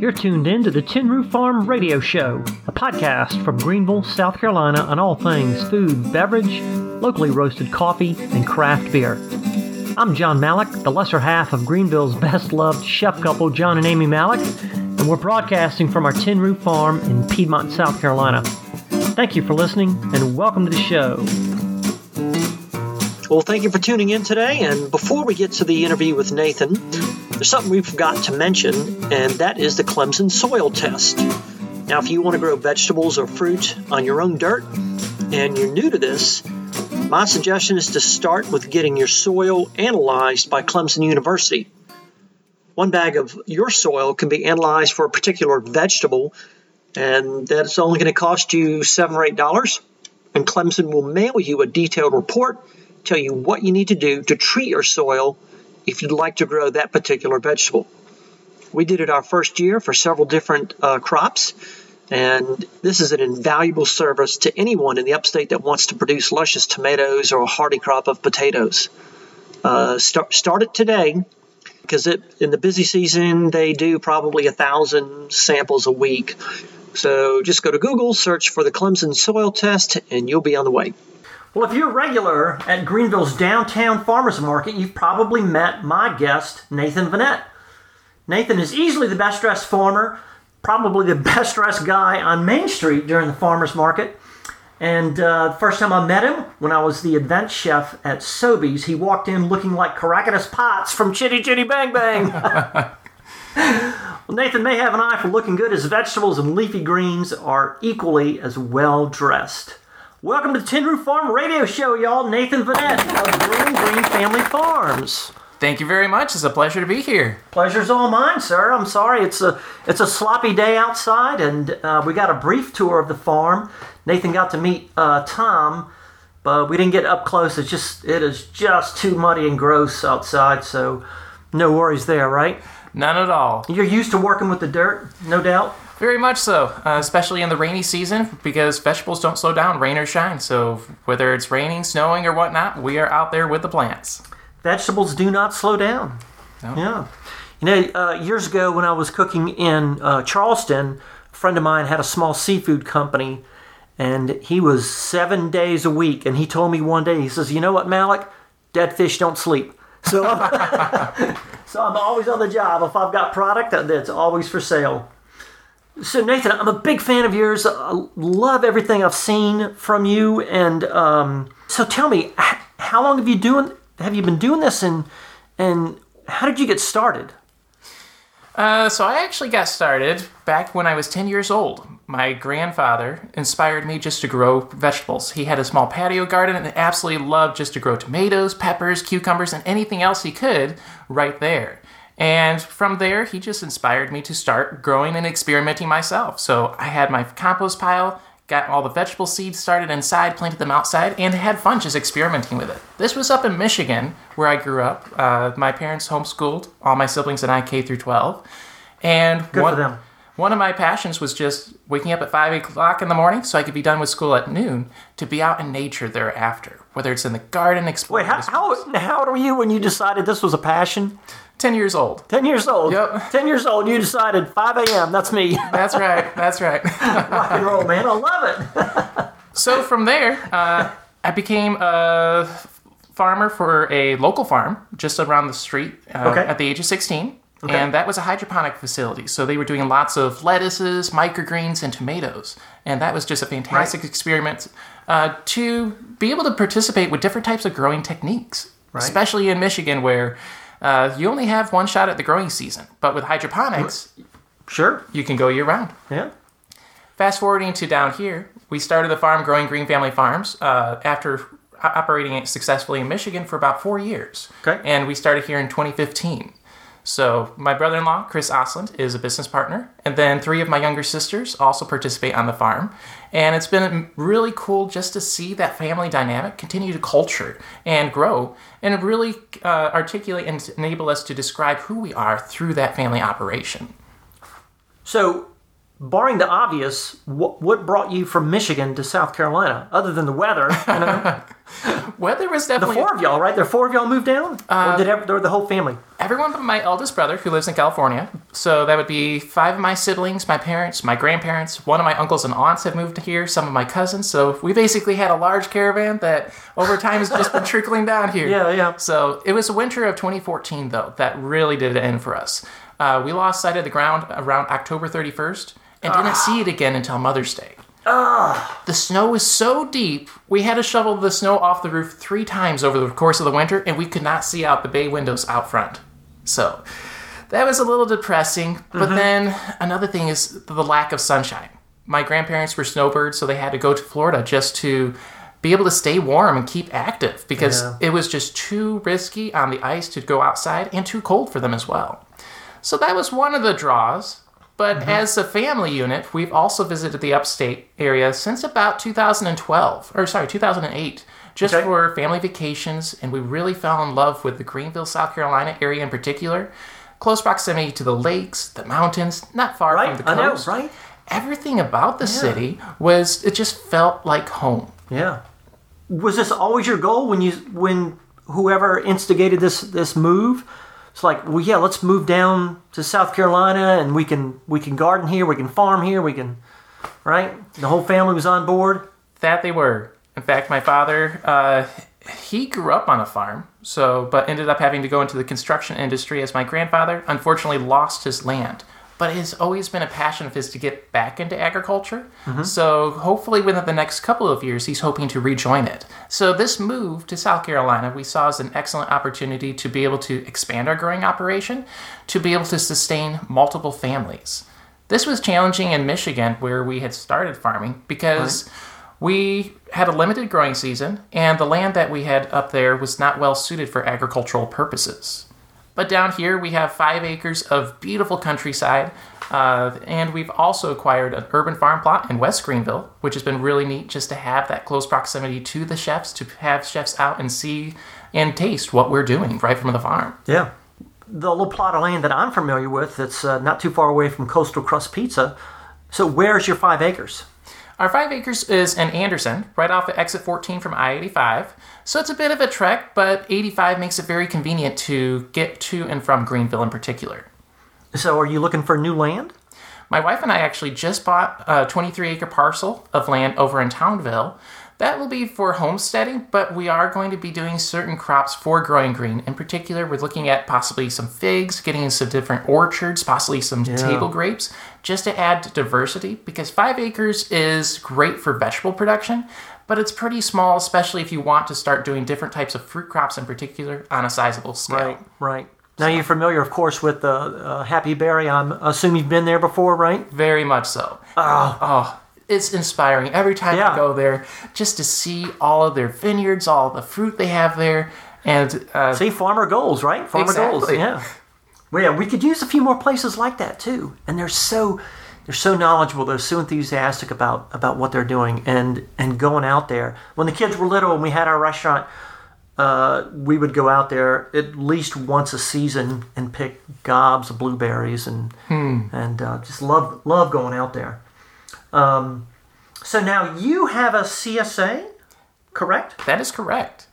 You're tuned in to the Tin Roof Farm Radio Show, a podcast from Greenville, South Carolina on all things food, beverage, locally roasted coffee, and craft beer. I'm John Malik, the lesser half of Greenville's best loved chef couple, John and Amy Malik, and we're broadcasting from our Tin Roof Farm in Piedmont, South Carolina. Thank you for listening and welcome to the show. Well, thank you for tuning in today. And before we get to the interview with Nathan, there's something we forgot to mention, and that is the Clemson soil test. Now, if you want to grow vegetables or fruit on your own dirt and you're new to this, my suggestion is to start with getting your soil analyzed by Clemson University. One bag of your soil can be analyzed for a particular vegetable, and that's only going to cost you seven or eight dollars. And Clemson will mail you a detailed report tell you what you need to do to treat your soil if you'd like to grow that particular vegetable. We did it our first year for several different uh, crops, and this is an invaluable service to anyone in the upstate that wants to produce luscious tomatoes or a hardy crop of potatoes. Uh, start, start it today because in the busy season they do probably a thousand samples a week. So just go to Google, search for the Clemson soil test, and you'll be on the way. Well, if you're a regular at Greenville's downtown farmers market, you've probably met my guest, Nathan Vanette. Nathan is easily the best dressed farmer, probably the best dressed guy on Main Street during the farmers market. And uh, the first time I met him, when I was the event chef at Soby's, he walked in looking like Caractacus Potts from Chitty Chitty Bang Bang. well, Nathan may have an eye for looking good. His vegetables and leafy greens are equally as well dressed. Welcome to the Tin Roof Farm Radio Show, y'all. Nathan Vanette of Growing Green Family Farms. Thank you very much. It's a pleasure to be here. Pleasure's all mine, sir. I'm sorry it's a it's a sloppy day outside, and uh, we got a brief tour of the farm. Nathan got to meet uh, Tom, but we didn't get up close. It's just it is just too muddy and gross outside, so no worries there, right? None at all. You're used to working with the dirt, no doubt. Very much so, uh, especially in the rainy season because vegetables don't slow down, rain or shine. So whether it's raining, snowing, or whatnot, we are out there with the plants. Vegetables do not slow down. No. Yeah. You know, uh, years ago when I was cooking in uh, Charleston, a friend of mine had a small seafood company, and he was seven days a week. And he told me one day, he says, "You know what, Malik? Dead fish don't sleep." So, I'm, so I'm always on the job. If I've got product, that's always for sale. So Nathan, I'm a big fan of yours. I love everything I've seen from you, and um, so tell me, how long have you doing? Have you been doing this, and and how did you get started? Uh, so I actually got started back when I was 10 years old. My grandfather inspired me just to grow vegetables. He had a small patio garden and absolutely loved just to grow tomatoes, peppers, cucumbers, and anything else he could right there. And from there, he just inspired me to start growing and experimenting myself. So I had my compost pile, got all the vegetable seeds started inside, planted them outside, and had fun just experimenting with it. This was up in Michigan, where I grew up. Uh, my parents homeschooled all my siblings and I K through 12. And Good one. One of my passions was just waking up at 5 o'clock in the morning so I could be done with school at noon to be out in nature thereafter, whether it's in the garden, exploring. Wait, how, how, how old were you when you decided this was a passion? 10 years old. 10 years old. Yep. 10 years old, you decided 5 a.m. That's me. That's right. That's right. Rock and roll, man. I love it. so from there, uh, I became a farmer for a local farm just around the street uh, okay. at the age of 16. Okay. And that was a hydroponic facility. So they were doing lots of lettuces, microgreens, and tomatoes. And that was just a fantastic right. experiment uh, to be able to participate with different types of growing techniques, right. especially in Michigan where uh, you only have one shot at the growing season, but with hydroponics, sure, you can go year round. Yeah. Fast forwarding to down here, we started the farm growing Green Family Farms uh, after operating it successfully in Michigan for about four years. Okay. And we started here in 2015. So my brother-in-law, Chris Osland, is a business partner, and then three of my younger sisters also participate on the farm. And it's been really cool just to see that family dynamic continue to culture and grow, and really uh, articulate and enable us to describe who we are through that family operation. So, barring the obvious, what, what brought you from Michigan to South Carolina, other than the weather? You know? Weather was the definitely four of y'all, right? There four of y'all moved down, or did ev- or the whole family? everyone but my eldest brother who lives in California. So that would be five of my siblings, my parents, my grandparents, one of my uncles and aunts have moved here, some of my cousins. So we basically had a large caravan that over time has just been trickling down here. Yeah, yeah. So it was winter of 2014 though that really did it end for us. Uh, we lost sight of the ground around October 31st and didn't see it again until Mother's Day. The snow was so deep, we had to shovel the snow off the roof three times over the course of the winter, and we could not see out the bay windows out front. So that was a little depressing. But mm-hmm. then another thing is the lack of sunshine. My grandparents were snowbirds, so they had to go to Florida just to be able to stay warm and keep active because Yeah. it was just too risky on the ice to go outside and too cold for them as well. So that was one of the draws. But mm-hmm. as a family unit, we've also visited the upstate area since about 2012, or sorry, 2008, just Okay. for family vacations. And we really fell in love with the Greenville, South Carolina area in particular. Close proximity to the lakes, the mountains, not far Right, from the coast. I know, right? Everything about the city was, it just felt like home. Yeah. Was this always your goal when you when whoever instigated this this move? It's like, well, yeah, let's move down to South Carolina, and we can we can garden here, we can farm here, we can, right? The whole family was on board. That they were. In fact, my father, uh, he grew up on a farm, so but ended up having to go into the construction industry as my grandfather unfortunately lost his land. But it's always been a passion of his to get back into agriculture. Mm-hmm. So hopefully within the next couple of years, he's hoping to rejoin it. So this move to South Carolina, we saw as an excellent opportunity to be able to expand our growing operation, to be able to sustain multiple families. This was challenging in Michigan, where we had started farming, because we had a limited growing season, and the land that we had up there was not well suited for agricultural purposes. But down here, we have five acres of beautiful countryside, uh, and we've also acquired an urban farm plot in West Greenville, which has been really neat just to have that close proximity to the chefs, to have chefs out and see and taste what we're doing right from the farm. Yeah. The little plot of land that I'm familiar with that's uh, not too far away from Coastal Crust Pizza. So where's your five acres? Our five acres is in Anderson, right off of exit 14 from I 85. So it's a bit of a trek, but 85 makes it very convenient to get to and from Greenville in particular. So are you looking for new land? My wife and I actually just bought a 23 acre parcel of land over in Townville. That will be for homesteading, but we are going to be doing certain crops for growing green. In particular, we're looking at possibly some figs, getting some different orchards, possibly some table grapes, just to add diversity. Because five acres is great for vegetable production, but it's pretty small, especially if you want to start doing different types of fruit crops in particular on a sizable scale. Right. Right. Now you're familiar, of course, with uh, uh, Happy Berry. I'm assuming you've been there before, right? Very much so. Oh, it's inspiring every time Yeah. I go there just to see all of their vineyards, all the fruit they have there, and uh, See, farmer goals, right? Farmer goals. Yeah. Well, yeah, we could use a few more places like that too. And they're so they're so knowledgeable. They're so enthusiastic about about what they're doing and and going out there. When the kids were little and we had our restaurant, uh, we would go out there at least once a season and pick gobs of blueberries and and uh, just love love going out there. Um, so now you have a CSA, correct? that is correct.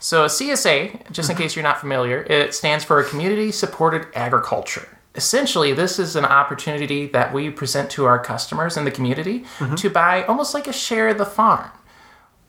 So, a CSA, just in case you're not familiar, it stands for Community Supported Agriculture. Essentially, this is an opportunity that we present to our customers in the community to buy almost like a share of the farm.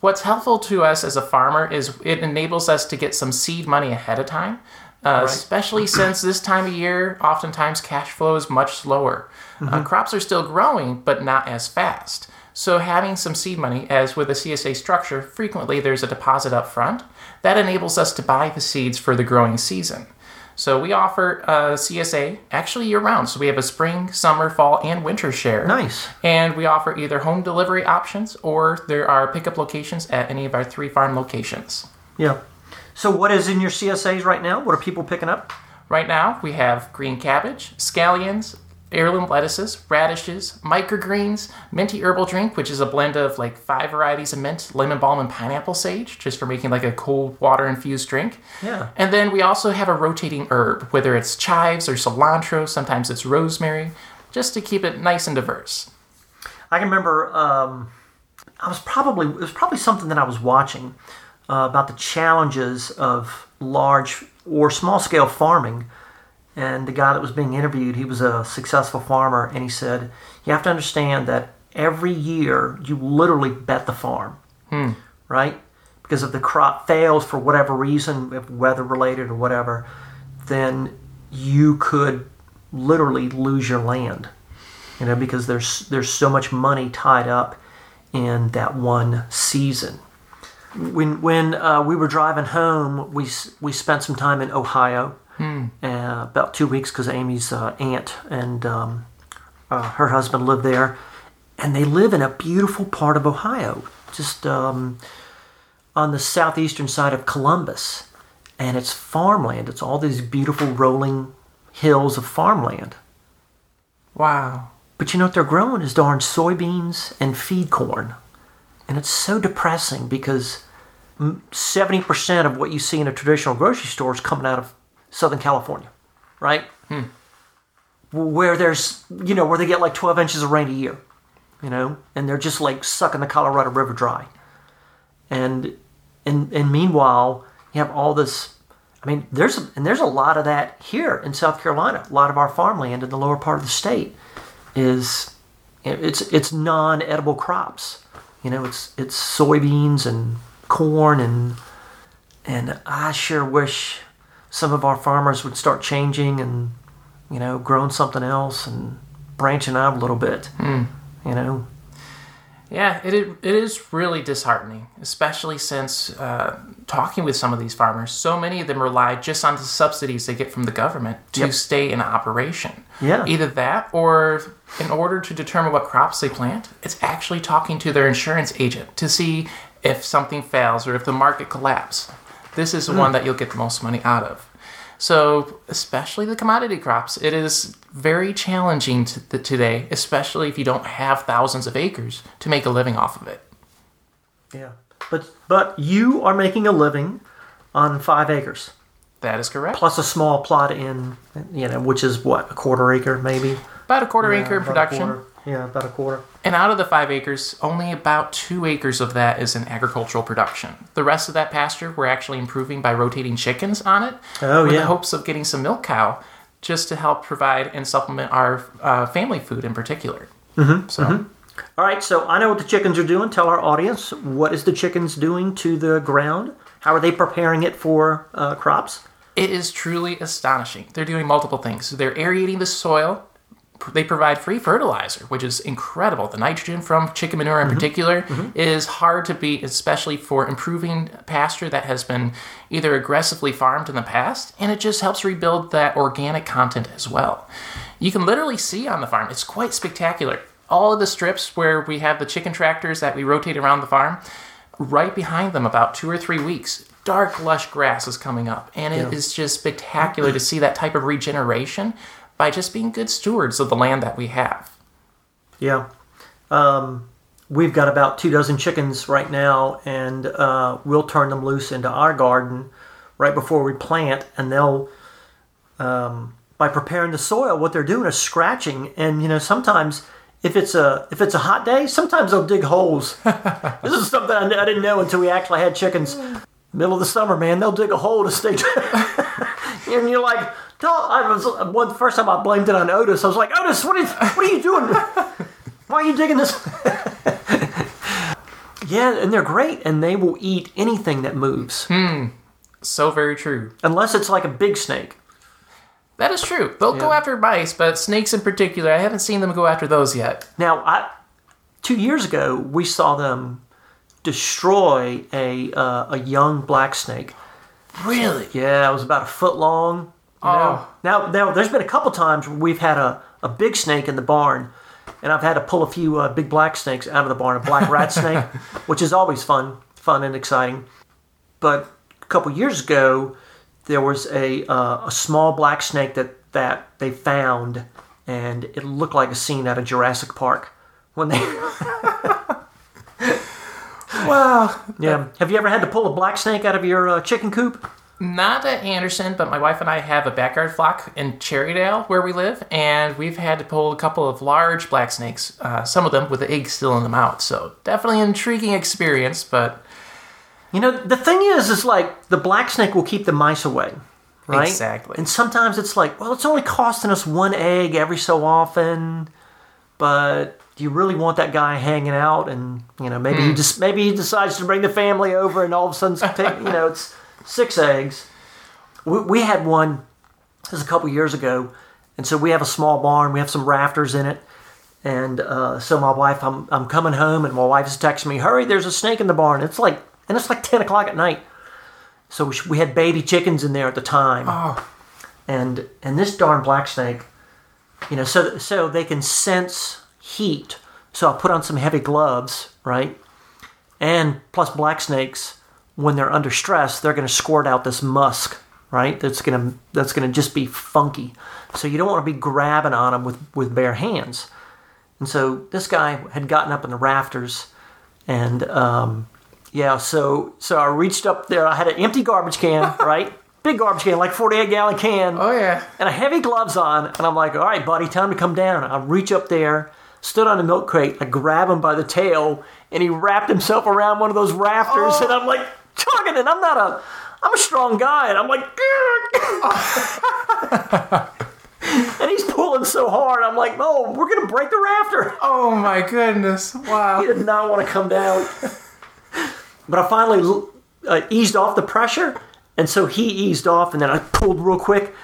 What's helpful to us as a farmer is it enables us to get some seed money ahead of time, uh, especially since this time of year, oftentimes cash flow is much slower. Uh, crops are still growing, but not as fast. So, having some seed money, as with a CSA structure, frequently there's a deposit up front that enables us to buy the seeds for the growing season. So, we offer uh, a CSA actually year round. So, we have a spring, summer, fall, and winter share. Nice. And we offer either home delivery options or there are pickup locations at any of our three farm locations. Yeah. So what is in your CSAs right now? What are people picking up? Right now, we have green cabbage, scallions, heirloom lettuces, radishes, microgreens, minty herbal drink, which is a blend of like five varieties of mint, lemon balm, and pineapple sage, just for making like a cold water infused drink. Yeah. And then we also have a rotating herb, whether it's chives or cilantro, sometimes it's rosemary. just to keep it nice and diverse. I can remember um, I was probably it was probably something that I was watching uh, about the challenges of large or small scale farming. And the guy that was being interviewed, he was a successful farmer, and he said, "You have to understand that every year you literally bet the farm, right? Because if the crop fails for whatever reason, if weather related or whatever, then you could literally lose your land." you know, because there's there's so much money tied up in that one season. When when uh, we were driving home, we we spent some time in Ohio, uh, about two weeks because Amy's uh, aunt and um, uh, her husband live there, and they live in a beautiful part of Ohio, just um, on the southeastern side of Columbus, and it's farmland. It's all these beautiful rolling hills of farmland. Wow. But you know what they're growing is darn soybeans and feed corn. And it's so depressing because mm, 70% of what you see in a traditional grocery store is coming out of Southern California, right? Hmm. Where there's, you know, where they get like 12 inches of rain a year, you know, and they're just like sucking the Colorado River dry. And, and, and meanwhile, you have all this I mean, there's and there's a lot of that here in South Carolina. A lot of our farmland in the lower part of the state is it's it's non-edible crops. You know, it's it's soybeans and corn and and I sure wish some of our farmers would start changing and you know growing something else and branching out a little bit. You know, Yeah, it, it is really disheartening, especially since uh, talking with some of these farmers, so many of them rely just on the subsidies they get from the government to Yep. stay in operation. Yeah. Either that or in order to determine what crops they plant, it's actually talking to their insurance agent to see if something fails or if the market collapses. This is the one that you'll get the most money out of. So, especially the commodity crops, it is very challenging to the, today, especially if you don't have thousands of acres to make a living off of it. yeah. But but you are making a living on five acres That is correct. plus a small plot in you know which is what a quarter acre maybe. About a quarter Yeah, acre in production. Yeah, about a quarter. And out of the five acres, only about two acres of that is in agricultural production. The rest of that pasture, we're actually improving by rotating chickens on it. Oh, with yeah. the hopes of getting some milk cow just to help provide and supplement our uh, family food in particular. Mm-hmm, so, All right, so I know what the chickens are doing. Tell our audience what is the chickens doing to the ground? How are they preparing it for uh, crops? It is truly astonishing. They're doing multiple things. They're aerating the soil. They provide free fertilizer, which is incredible. The nitrogen from chicken manure in mm-hmm. particular mm-hmm. is hard to beat, especially for improving pasture that has been either aggressively farmed in the past, and it just helps rebuild that organic content as well. You can literally see on the farm, it's quite spectacular. All of the strips where we have the chicken tractors that we rotate around the farm, right behind them, about two or three weeks, dark, lush grass is coming up. And it is Yeah. just spectacular to see that type of regeneration by just being good stewards of the land that we have. Yeah. Um, we've got about two dozen chickens right now, and uh, we'll turn them loose into our garden right before we plant, and they'll, um, by preparing the soil, what they're doing is scratching, and you know sometimes. If it's a if it's a hot day, sometimes they'll dig holes. this is something I, I didn't know until we actually had chickens. Middle of the summer, man, they'll dig a hole to stay. and you're like, tell, I was one the first time I blamed it on Otis. I was like, Otis, what is what are you doing? Why are you digging this? yeah, and they're great, and they will eat anything that moves, Hmm. So very true. unless it's like a big snake. That is true. They'll go after mice, but snakes in particular, I haven't seen them go after those yet. Now, I two years ago we saw them destroy a uh, a young black snake. Really? Yeah, it was about a foot long. You know? Oh. Now, now, there's been a couple times where we've had a, a big snake in the barn, and I've had to pull a few uh, big black snakes out of the barn, a black rat snake, which is always fun, fun and exciting. But a couple years ago, there was a uh, a small black snake that that they found, and it looked like a scene out of Jurassic Park when they. Wow. yeah. Have you ever had to pull a black snake out of your uh, chicken coop? Not at Anderson, but my wife and I have a backyard flock in Cherrydale where we live, and we've had to pull a couple of large black snakes, uh, some of them with the eggs still in them out. So definitely an intriguing experience, but You know, the thing is, is like the black snake will keep the mice away, right? Exactly. And sometimes it's like, well, it's only costing us one egg every so often, but do you really want that guy hanging out? And you know, maybe he just maybe he decides to bring the family over, and all of a sudden, you know, it's six eggs. We, we had one. This was a couple years ago, and so we have a small barn. We have some rafters in it. And uh, so my wife, I'm, I'm coming home, and my wife is texting me, "Hurry! There's a snake in the barn." It's like, and it's like ten o'clock at night. So we, we had baby chickens in there at the time, oh, and and this darn black snake, you know, so so they can sense heat. So I put on some heavy gloves, right? And plus, black snakes, when they're under stress, they're going to squirt out this musk, right? That's going to that's going to just be funky. So you don't want to be grabbing on them with with bare hands. And so this guy had gotten up in the rafters, and um, yeah, so so I reached up there. I had an empty garbage can, right? Big garbage can, like 48 gallon can oh yeah. and I heavy gloves on, and I'm like, all right, buddy, time to come down. I reach up there, stood on the milk crate, I grab him by the tail, and he wrapped himself around one of those rafters, and I'm like, tugging, and I'm not a, I'm a strong guy, and I'm like, and he's pulling so hard, I'm like, oh, we're gonna break the rafter. Oh my goodness! Wow. He did not want to come down. But I finally uh, eased off the pressure, and so he eased off, and then I pulled real quick,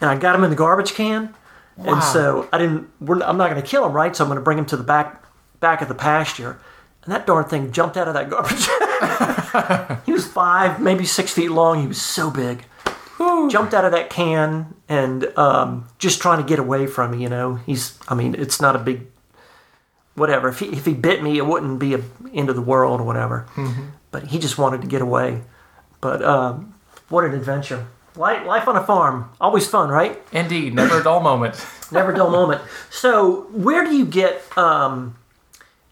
and I got him in the garbage can. Wow. And so I didn't. We're, I'm not going to kill him, right? So I'm going to bring him to the back back of the pasture, and that darn thing jumped out of that garbage. he was five, maybe six feet long. He was so big. Jumped out of that can and um, just trying to get away from me. You know, he's. I mean, it's not a big whatever. If he, if he bit me, it wouldn't be a end of the world or whatever. But he just wanted to get away. But um, what an adventure! Life, life on a farm, always fun, right? Indeed, never a dull moment. Never a dull moment. So, where do you get um,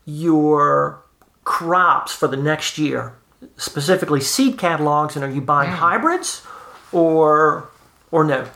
your crops for the next year? Specifically, seed catalogs, and are you buying hybrids or or no?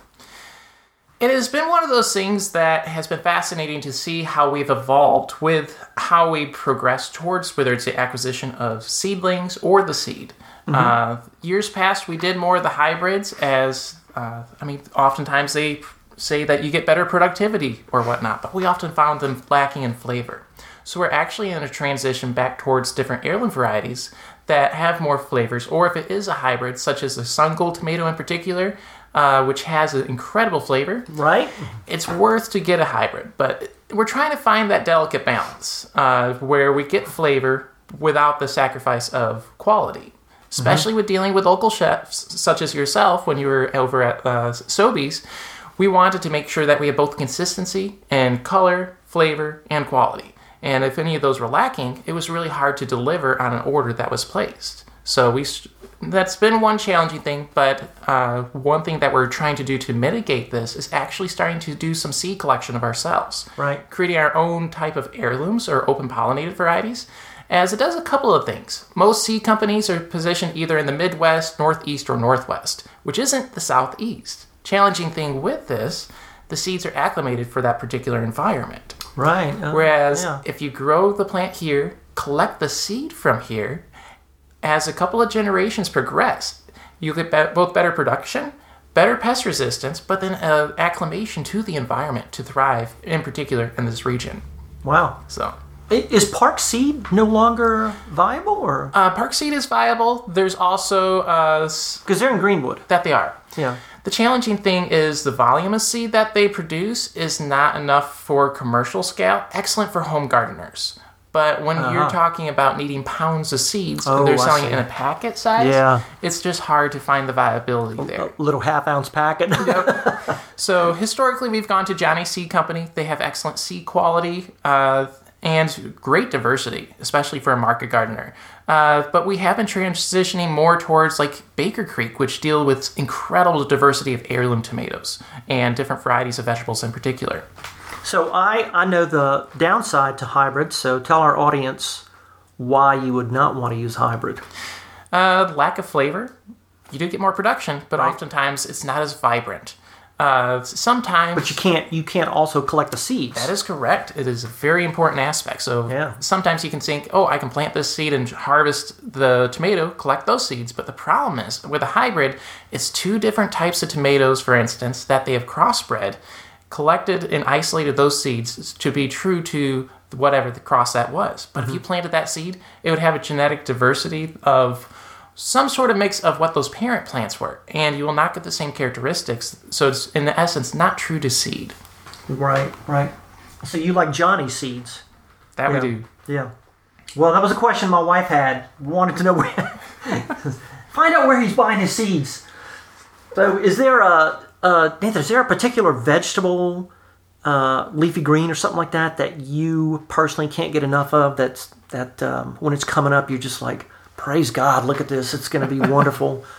It has been one of those things that has been fascinating to see how we've evolved with how we progress towards whether it's the acquisition of seedlings or the seed. Uh, years past, we did more of the hybrids, as uh, I mean, oftentimes they say that you get better productivity or whatnot, but we often found them lacking in flavor. So we're actually in a transition back towards different heirloom varieties that have more flavors, or if it is a hybrid, such as the sun gold tomato in particular, uh, which has an incredible flavor Right? it's worth to get a hybrid, but we're trying to find that delicate balance uh, where we get flavor without the sacrifice of quality. Especially with dealing with local chefs such as yourself when you were over at uh, Soby's, we wanted to make sure that we have both consistency and color, flavor, and quality. And if any of those were lacking, it was really hard to deliver on an order that was placed. So we that's been one challenging thing, but uh, one thing that we're trying to do to mitigate this is actually starting to do some seed collection of ourselves. Right. Creating our own type of heirlooms or open pollinated varieties, as it does a couple of things. Most seed companies are positioned either in the Midwest, Northeast, or Northwest, which isn't the Southeast. Challenging thing with this, the seeds are acclimated for that particular environment. Right. Uh, Whereas yeah. if you grow the plant here, collect the seed from here, as a couple of generations progress, you get be- both better production, better pest resistance, but then uh, acclimation to the environment to thrive, in particular in this region. Wow. So, Is Park Seed no longer viable, or uh, Park seed is viable. There's also uh, because they're in Greenwood? that they are. Yeah. The challenging thing is the volume of seed that they produce is not enough for commercial scale. Excellent for home gardeners. But when you're talking about needing pounds of seeds Uh-huh. Oh, and they're I selling see. it in a packet size, Yeah. it's just hard to find the viability there. A little half ounce packet. So historically, we've gone to Johnny Seed Company. They have excellent seed quality uh, and great diversity, especially for a market gardener. Uh, but we have been transitioning more towards like Baker Creek, which deal with incredible diversity of heirloom tomatoes and different varieties of vegetables in particular. so I I know the downside to hybrids. So tell our audience why you would not want to use hybrid. Uh, lack of flavor. you do get more production, but oftentimes it's not as vibrant. Uh, sometimes But you can't you can't also collect the seeds. that is correct. It is a very important aspect. So Yeah. sometimes you can think, oh, I can plant this seed and harvest the tomato, collect those seeds. But the problem is with a hybrid, it's two different types of tomatoes, for instance, that they have crossbred, collected and isolated those seeds to be true to whatever the cross that was. But if you planted that seed, it would have a genetic diversity of some sort of mix of what those parent plants were, and you will not get the same characteristics. So it's in the essence not true to seed. Right, right. So you like Johnny seeds? That Yeah. we do. Yeah. Well, that was a question my wife had. Wanted to know where. find out where he's buying his seeds. So, is there a uh, Nathan? Is there a particular vegetable, uh, leafy green or something like that that you personally can't get enough of? That's that um, when it's coming up, you're just like, praise God! Look at this. It's going to be wonderful.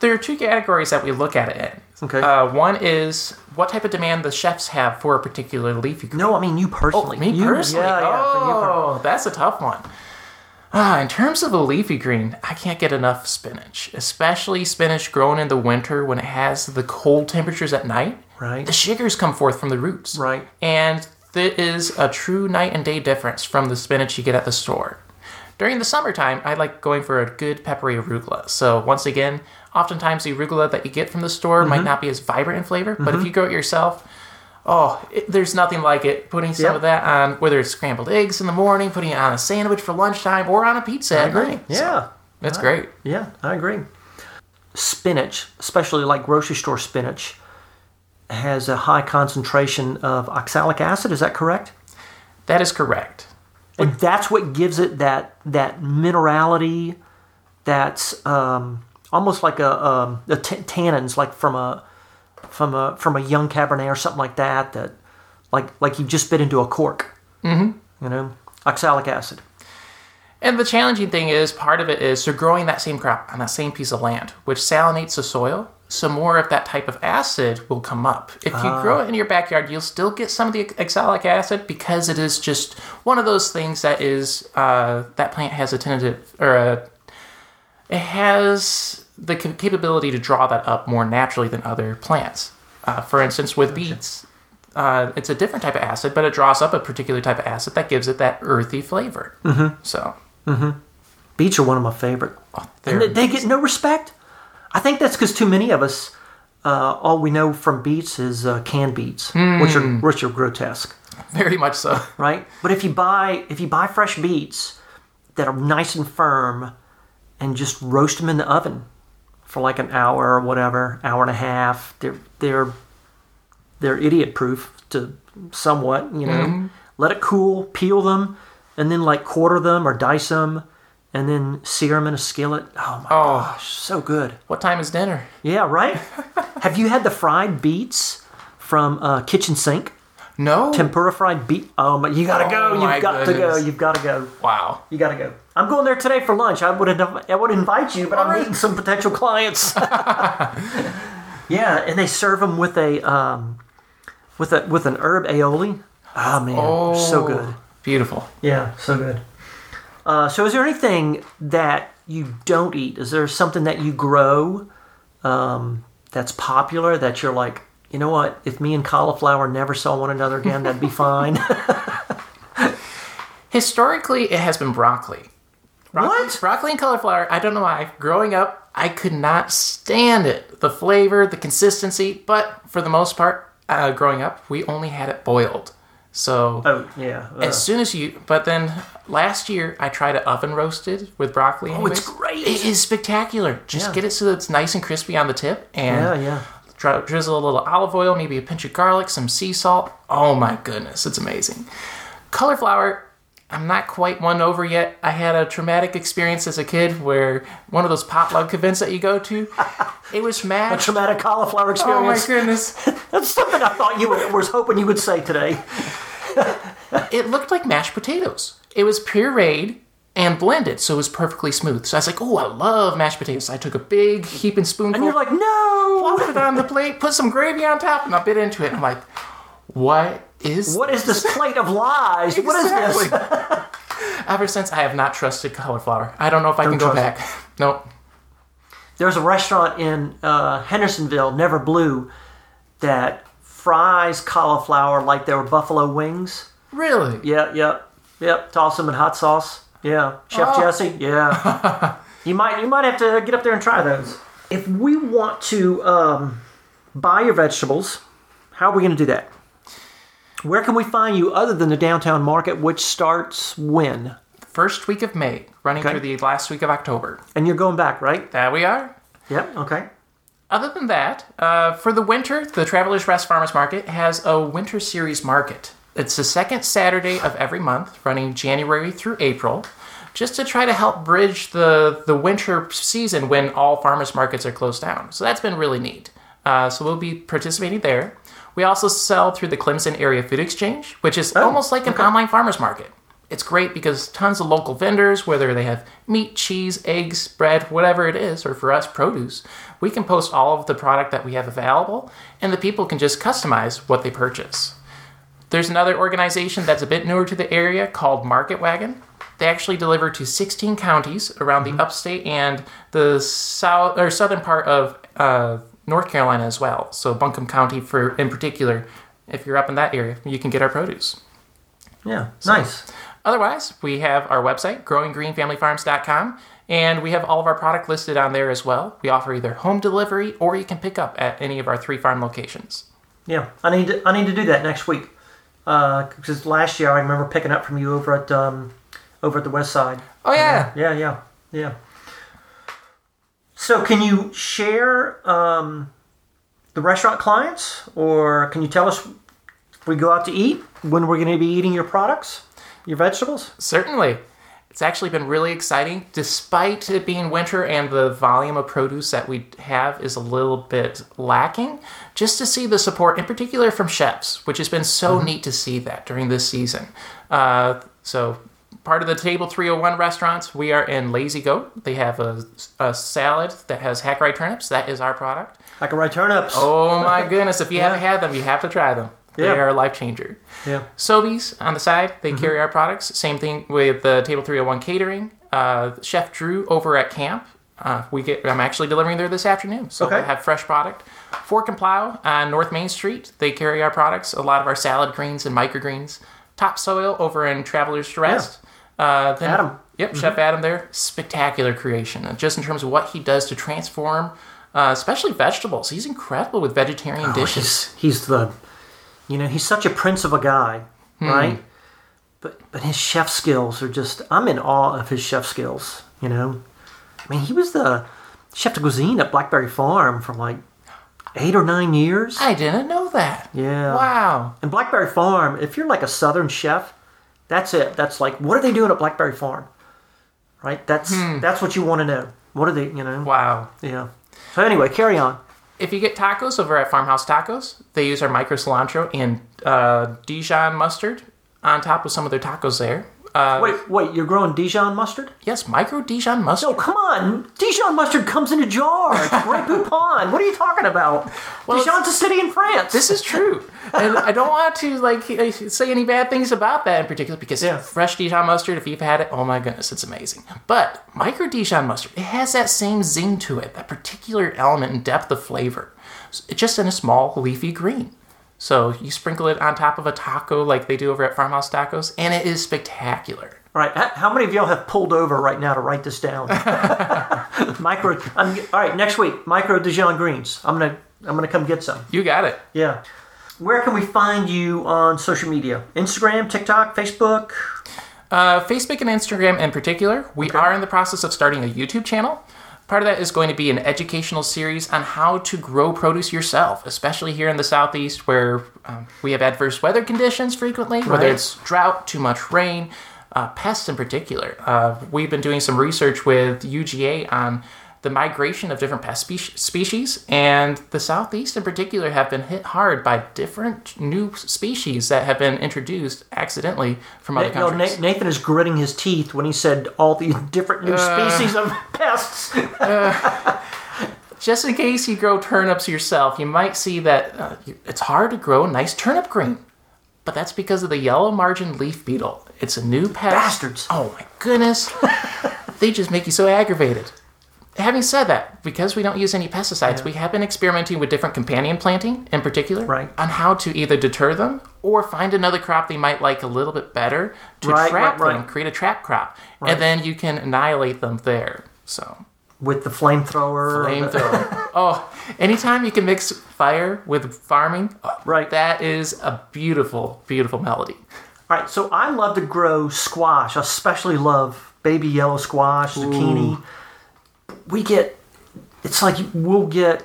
There are two categories that we look at it in. Okay. Uh, one is what type of demand the chefs have for a particular leafy green. no, I mean you personally. Oh, me You- personally. Yeah, yeah. for you per- oh, that's a tough one. Ah, in terms of a leafy green, I can't get enough spinach, especially spinach grown in the winter when it has the cold temperatures at night. Right. The sugars come forth from the roots. Right. And there is a true night and day difference from the spinach you get at the store. During the summertime, I like going for a good peppery arugula. So once again, oftentimes the arugula that you get from the store Mm-hmm. might not be as vibrant in flavor, but if you grow it yourself, oh, it, there's nothing like it. Putting some Yep. of that on, whether it's scrambled eggs in the morning, putting it on a sandwich for lunchtime, or on a pizza at night. So, Yeah. that's great. Yeah, I agree. Spinach, especially like grocery store spinach, has a high concentration of oxalic acid. Is that correct? That is correct. And that's what gives it that that minerality. That's um, almost like a, um, a t- tannins, like from a from a from a young Cabernet or something like that. That like like you've just bit into a cork. Mm-hmm. You know, oxalic acid. And the challenging thing is, part of it is you're growing that same crop on that same piece of land, which salinates the soil. So more of that type of acid will come up. If you grow it in your backyard, you'll still get some of the oxalic acid because it is just one of those things that is uh, that plant has a tentative or a it has the capability to draw that up more naturally than other plants. Uh, for instance, with beets, uh, it's a different type of acid, but it draws up a particular type of acid that gives it that earthy flavor. Mm-hmm. So Beets are one of my favorite. And they, they get no respect. I think that's because too many of us, uh, all we know from beets is uh, canned beets, which are which are grotesque, very much so. right? But if you buy if you buy fresh beets that are nice and firm, and just roast them in the oven for like an hour or whatever, hour and a half, they're they're they're idiot proof to somewhat, you know. Let it cool, peel them, and then like quarter them or dice them, and then sear them in a skillet. Oh my Oh. gosh, so good. What time is dinner? Yeah, right. Have you had the fried beets from uh, Kitchen Sync? No. Tempura fried beet. Oh my! You gotta go. Oh, You've got to go. You've got to go. wow. You gotta go. I'm going there today for lunch. I would I would invite you, but I'm meeting some potential clients. yeah, and they serve them with a um, with a with an herb aioli. Oh man, Oh, so good. Beautiful. Yeah, so good. Uh, so, is there anything that you don't eat? Is there something that you grow um, that's popular that you're like, you know what? If me and cauliflower never saw one another again, that'd be fine. Historically, it has been broccoli. Broccoli, What? Broccoli and cauliflower. I don't know why. Growing up, I could not stand it. The flavor, the consistency. But for the most part, uh, growing up, we only had it boiled. So oh yeah, uh, as soon as you, but then last year I tried it oven roasted with broccoli. Oh, it's great. It is spectacular. Just Yeah. get it so that it's nice and crispy on the tip, and yeah, yeah. Drizzle a little olive oil, maybe a pinch of garlic, some sea salt. Oh my goodness, it's amazing. Cauliflower, I'm not quite won over yet. I had a traumatic experience as a kid where one of those potluck events that you go to, it was mashed. A traumatic cauliflower experience. oh my goodness. That's something I thought you were, was hoping you would say today. It looked like mashed potatoes. It was pureed and blended, so it was perfectly smooth. So I was like, oh, I love mashed potatoes. I took a big heaping spoonful. And you're like, no. put it on the plate, put some gravy on top, and I bit into it. I'm like, what is What is this plate of lies? What is this? Ever since I have not trusted cauliflower. I don't know if I can go back. Nope. There's a restaurant in uh, Hendersonville, Never Blue, that fries cauliflower like they were buffalo wings. Really? Yeah, yep, yep. Toss them in hot sauce. Yeah, Chef Oh. Jesse. Yeah, you might you might have to get up there and try those. If we want to um, buy your vegetables, how are we going to do that? Where can we find you other than the downtown market, which starts when? First week of May, running Okay. through the last week of October. And you're going back, right? There we are. Yep. Okay. Other than that, uh, for the winter, the Travelers Rest Farmers Market has a winter series market. It's the second Saturday of every month, running January through April, just to try to help bridge the, the winter season when all farmers markets are closed down. So that's been really neat. Uh, so we'll be participating there. We also sell through the Clemson Area Food Exchange, which is almost like an online farmers market. It's great because tons of local vendors, whether they have meat, cheese, eggs, bread, whatever it is, or for us, produce, we can post all of the product that we have available, and the people can just customize what they purchase. There's another organization that's a bit newer to the area called Market Wagon. They actually deliver to 16 counties around the upstate and the south or southern part of uh, North Carolina as well. So Buncombe County, for in particular, if you're up in that area, you can get our produce. Yeah. Nice. Otherwise, we have our website, growinggreenfamilyfarms.com, and we have all of our product listed on there as well. We offer either home delivery or you can pick up at any of our three farm locations. Yeah. I need to I need to do that next week. Because last year I remember picking up from you over at um, over at the west side. Oh, yeah. Yeah, yeah, yeah. So, can you share um, the restaurant clients, or can you tell us if we go out to eat when we're going to be eating your products, your vegetables? Certainly. It's actually been really exciting, despite it being winter and the volume of produce that we have is a little bit lacking. Just to see the support, in particular from chefs, which has been so neat to see that during this season. Uh, so, part of the Table 301 restaurants, we are in Lazy Goat. They have a, a salad that has Hakurei turnips. That is our product. Can turnips. Oh my goodness! If you haven't had them, you have to try them. They Yeah. are a life changer. Yeah. Soby's on the side, they carry our products. Same thing with the Table 301 catering. Uh, Chef Drew over at Camp. Uh, we get. I'm actually delivering there this afternoon, so Okay. we'll have fresh product. Fork and Plow on North Main Street. They carry our products. A lot of our salad greens and microgreens. Topsoil over in Travelers Rest. Uh, then, Adam. Yep, Chef Adam there. Spectacular creation. And just in terms of what he does to transform, uh, especially vegetables. He's incredible with vegetarian dishes. He's, he's the, you know, he's such a prince of a guy, right? But but his chef skills are just. I'm in awe of his chef skills. You know, I mean, he was the chef de cuisine at Blackberry Farm for like eight or nine years. I didn't know that. Yeah. Wow. And Blackberry Farm, if you're like a Southern chef, that's it. That's like, what are they doing at Blackberry Farm? Right. That's that's what you want to know. What are they? You know. Wow. Yeah. So anyway, carry on. If you get tacos over at Farmhouse Tacos, they use our micro cilantro and uh, Dijon mustard on top of some of their tacos there. Uh, Wait, wait. You're growing Dijon mustard? yes, micro Dijon mustard. No, come on. Dijon mustard comes in a jar. Grey Poupon. What are you talking about? Well, Dijon's a city in France. This is true, and I don't want to like uh, say any bad things about that in particular because Yeah. fresh Dijon mustard, if you've had it, oh my goodness, it's amazing. But micro Dijon mustard, it has that same zing to it, that particular element and depth of flavor. It's just in a small leafy green. So you sprinkle it on top of a taco like they do over at Farmhouse Tacos, and it is spectacular. All right. How many of y'all have pulled over right now to write this down? micro. I'm, all right. Next week, micro Dijon greens. I'm gonna I'm gonna come get some. You got it. Yeah. Where can we find you on social media? Instagram, TikTok, Facebook? Uh, Facebook and Instagram in particular, we are in the process of starting a YouTube channel. Part of that is going to be an educational series on how to grow produce yourself, especially here in the southeast where um, we have adverse weather conditions frequently, whether it's drought, too much rain, uh, pests in particular. Uh, we've been doing some research with UGA on the migration of different pest spe- species, and the southeast in particular have been hit hard by different new species that have been introduced accidentally from other You countries. Na- Nathan is gritting his teeth when he said all these different new species of pests. Just in case you grow turnips yourself, you might see that uh, it's hard to grow nice turnip green. But that's because of the yellow margin leaf beetle. It's a new pest. Bastards. Oh my goodness. they just make you so aggravated. Having said that, because we don't use any pesticides, we have been experimenting with different companion planting in particular Right. on how to either deter them or find another crop they might like a little bit better to Right, trap right, them, create a trap crop, and then you can annihilate them there. So, With the flamethrower. flamethrower. oh, anytime you can mix fire with farming, oh, Right. that is a beautiful, beautiful melody. All right, so I love to grow squash. I especially love baby yellow squash, zucchini. We get, it's like we'll get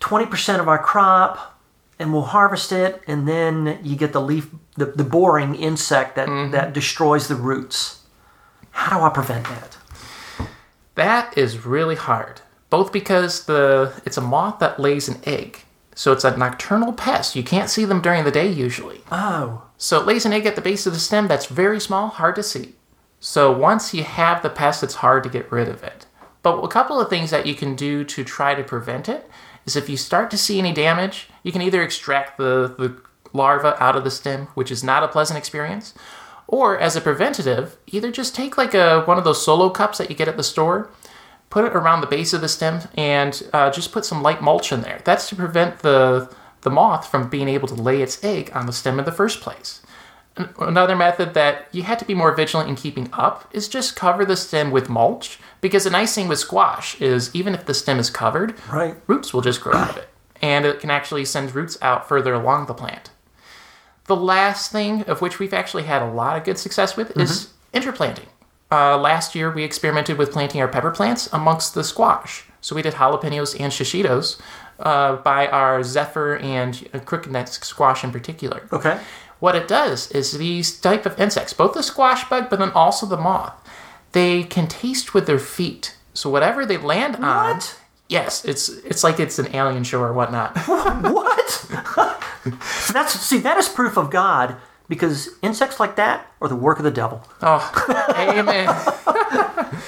20% of our crop and we'll harvest it, and then you get the leaf, the, the boring insect that, mm-hmm. that destroys the roots. How do I prevent that? That is really hard. Both because the it's a moth that lays an egg. So it's a nocturnal pest. You can't see them during the day usually. Oh, So it lays an egg at the base of the stem that's very small, hard to see. So once you have the pest, it's hard to get rid of it. But a couple of things that you can do to try to prevent it is if you start to see any damage, you can either extract the, the larva out of the stem, which is not a pleasant experience, or as a preventative, either just take like a one of those solo cups that you get at the store, put it around the base of the stem, and uh, just put some light mulch in there. That's to prevent the the moth from being able to lay its egg on the stem in the first place. An- Another method that you have to be more vigilant in keeping up is just cover the stem with mulch because the nice thing with squash is even if the stem is covered, Right. roots will just grow out of it. And it can actually send roots out further along the plant. The last thing of which we've actually had a lot of good success with is interplanting. Uh, last year, we experimented with planting our pepper plants amongst the squash. So we did jalapenos and shishitos uh, by our zephyr and uh, crooked neck squash in particular. okay. What it does is these type of insects, both the squash bug, but then also the moth, they can taste with their feet. So whatever they land on, What? yes, it's it's like it's an alien show or whatnot. What? that's see that is proof of God because insects like that are the work of the devil. oh, amen.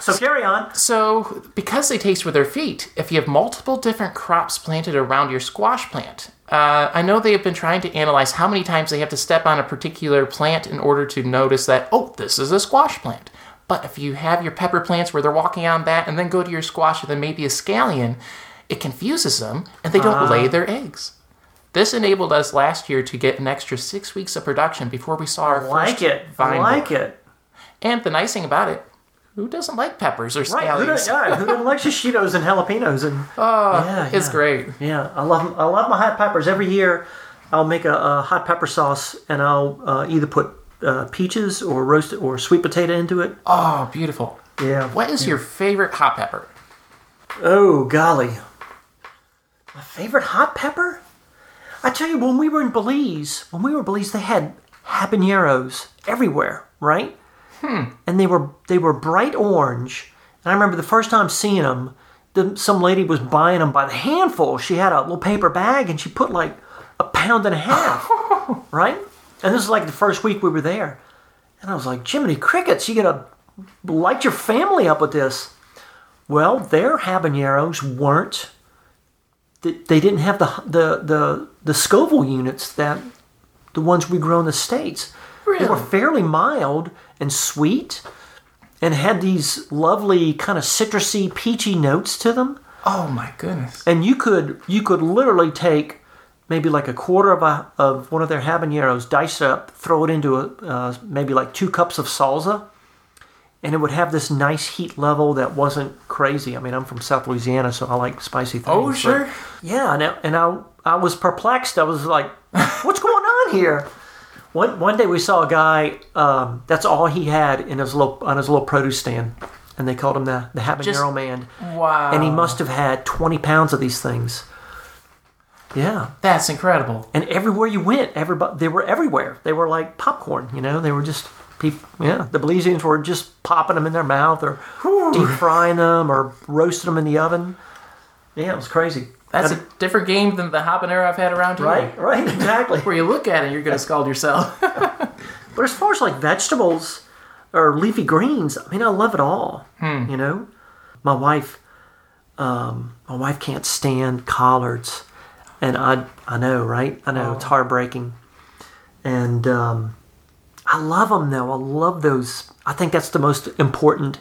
So carry on. So, because they taste with their feet, if you have multiple different crops planted around your squash plant, uh, I know they have been trying to analyze how many times they have to step on a particular plant in order to notice that, oh, this is a squash plant. But if you have your pepper plants where they're walking on that and then go to your squash and then maybe a scallion, it confuses them and they don't lay their eggs. This enabled us last year to get an extra six weeks of production before we saw our Like first it. vine like book. it. And the nice thing about it, who doesn't like peppers or Right. Who, scallions? doesn't, yeah, who doesn't like shishitos and jalapenos and Oh, Yeah, it's yeah. great. yeah, I love I love my hot peppers. Every year, I'll make a, a hot pepper sauce and I'll uh, either put uh, peaches or roasted or sweet potato into it. Oh, beautiful. Yeah. What is your favorite hot pepper? Oh golly, my favorite hot pepper. I tell you, when we were in Belize, when we were in Belize, they had habaneros everywhere, right? Hmm. And they were they were bright orange. And I remember the first time seeing them, the, some lady was buying them by the handful. She had a little paper bag and she put like a pound and a half, right? And this is like the first week we were there. And I was like, Jiminy Crickets, you gotta light your family up with this. Well, their habaneros weren't. They they didn't have the the the the Scoville units that the ones we grow in the states. They were fairly mild and sweet, and had these lovely kind of citrusy, peachy notes to them. Oh my goodness. And you could you could literally take maybe like a quarter of a of one of their habaneros, dice it up, throw it into a uh, maybe like two cups of salsa, and it would have this nice heat level that wasn't crazy. I mean, I'm from South Louisiana, so I like spicy things. Oh, sure. yeah, and I, and I I was perplexed. I was like, what's going on here? One one day we saw a guy. Um, that's all he had in his little on his little produce stand, and they called him the the habanero Just- man. Wow. And he must have had twenty pounds of these things. Yeah, That's incredible. and everywhere you went, everybody they were everywhere. They were like popcorn. You know, they were just people. Yeah, the Belizeans were just popping them in their mouth or deep frying them or roasting them in the oven. Yeah, it was crazy. That's a different game than the habanero I've had around here. right, right, exactly. Where you look at it, you're going to scald yourself. But as far as like vegetables or leafy greens, I mean, I love it all. You know, my wife, um, my wife can't stand collards, and I, I know, right? I know it's heartbreaking, and um, I love them though. I love those. I think that's the most important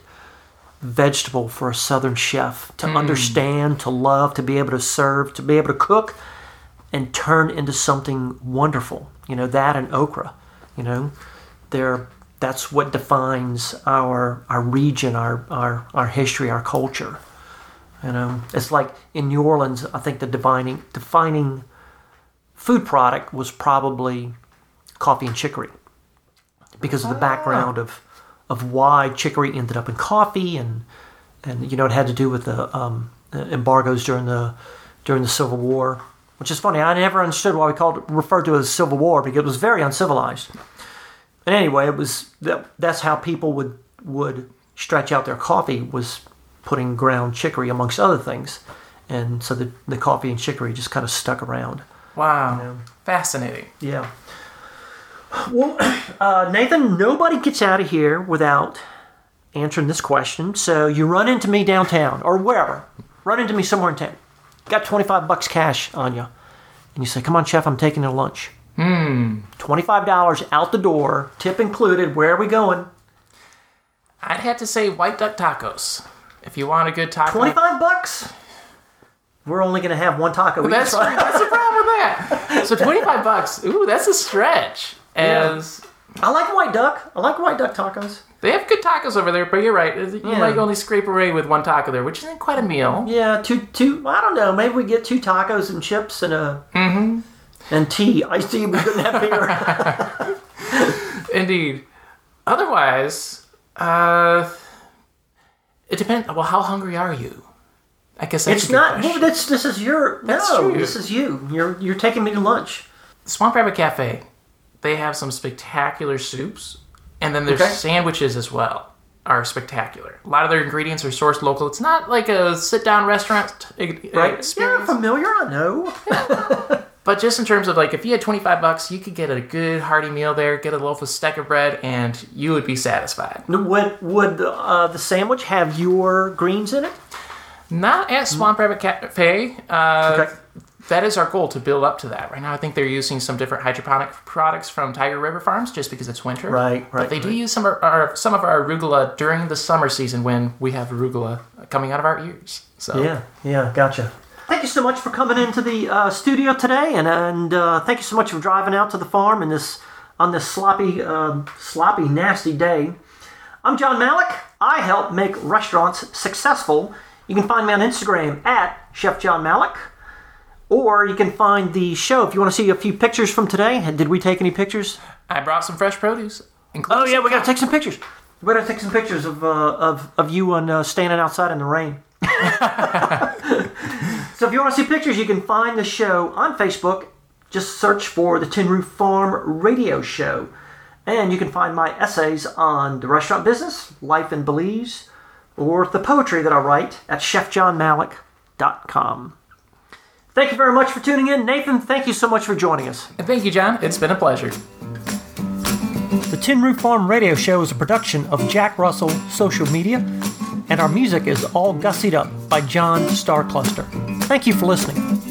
vegetable for a southern chef to hmm. understand, to love, to be able to serve, to be able to cook and turn into something wonderful. You know, that and okra, you know, they're that's what defines our our region, our our, our history, our culture. You know, it's like in New Orleans, I think the defining defining food product was probably coffee and chicory because of the ah. background of of why chicory ended up in coffee and and you know it had to do with the um, the embargoes during the during the Civil War, which is funny. I never understood why we called it referred to as Civil War because it was very uncivilized. And anyway, it was that, that's how people would would stretch out their coffee was putting ground chicory amongst other things, and so the the coffee and chicory just kind of stuck around. Wow. Fascinating. Yeah. Well, uh, Nathan, nobody gets out of here without answering this question. So you run into me downtown or wherever, run into me somewhere in town. Got 25 bucks cash on you. And you say, come on, chef, I'm taking you to lunch. Hmm. $25 out the door, tip included. Where are we going? I'd have to say white duck tacos. If you want a good taco. 25 bucks? We're only going to have one taco. each, That's that's the problem with that. So twenty five bucks. Ooh, that's a stretch. As I like white duck. I like white duck tacos. they have good tacos over there, but you're right. You Yeah. might only scrape away with one taco there, which isn't quite a meal. Yeah, two two. I don't know. Maybe we get two tacos and chips and a mm-hmm. and tea. Iced tea. We couldn't have beer. Indeed. Otherwise, uh, it depends. Well, how hungry are you? I guess that's it's not. question. Well, this is your. That's no, true. this is you. You're you're taking me to lunch. Swamp Rabbit Cafe, they have some spectacular soups, and then their Okay. sandwiches as well are spectacular. A lot of their ingredients are sourced local. It's not like a sit-down restaurant uh, Right? Yeah, experience, familiar. I know. but just in terms of like if you had 25 bucks, you could get a good hearty meal there, get a loaf of stack of bread, and you would be satisfied. Would would uh, the sandwich have your greens in it? Not at Swamp Rabbit Cafe. Uh, Okay. That is our goal to build up to that. Right now, I think they're using some different hydroponic products from Tiger River Farms just because it's winter. Right, right. But right, they do use some of our some of our arugula during the summer season when we have arugula coming out of our ears. So Yeah, yeah, gotcha. Thank you so much for coming into the uh, studio today, and and uh, thank you so much for driving out to the farm in this on this sloppy, um sloppy, nasty day. I'm John Malik. I help make restaurants successful. You can find me on Instagram at Chef John Malik, or you can find the show if you want to see a few pictures from today. Did we take any pictures? I brought some fresh produce. Oh yeah, we gotta take some pictures. We gotta take some pictures of uh, of of you and uh, standing outside in the rain. so if you want to see pictures, you can find the show on Facebook. Just search for the Tin Roof Farm Radio Show, and you can find my essays on the restaurant business, life in Belize, or the poetry that I write at chefjohnmalik.com. Thank you very much for tuning in, Nathan. Thank you so much for joining us. And thank you, John. It's been a pleasure. The Tin Roof Farm Radio Show is a production of Jack Russell Social Media, and our music is all gussied up by John Starcluster. Thank you for listening.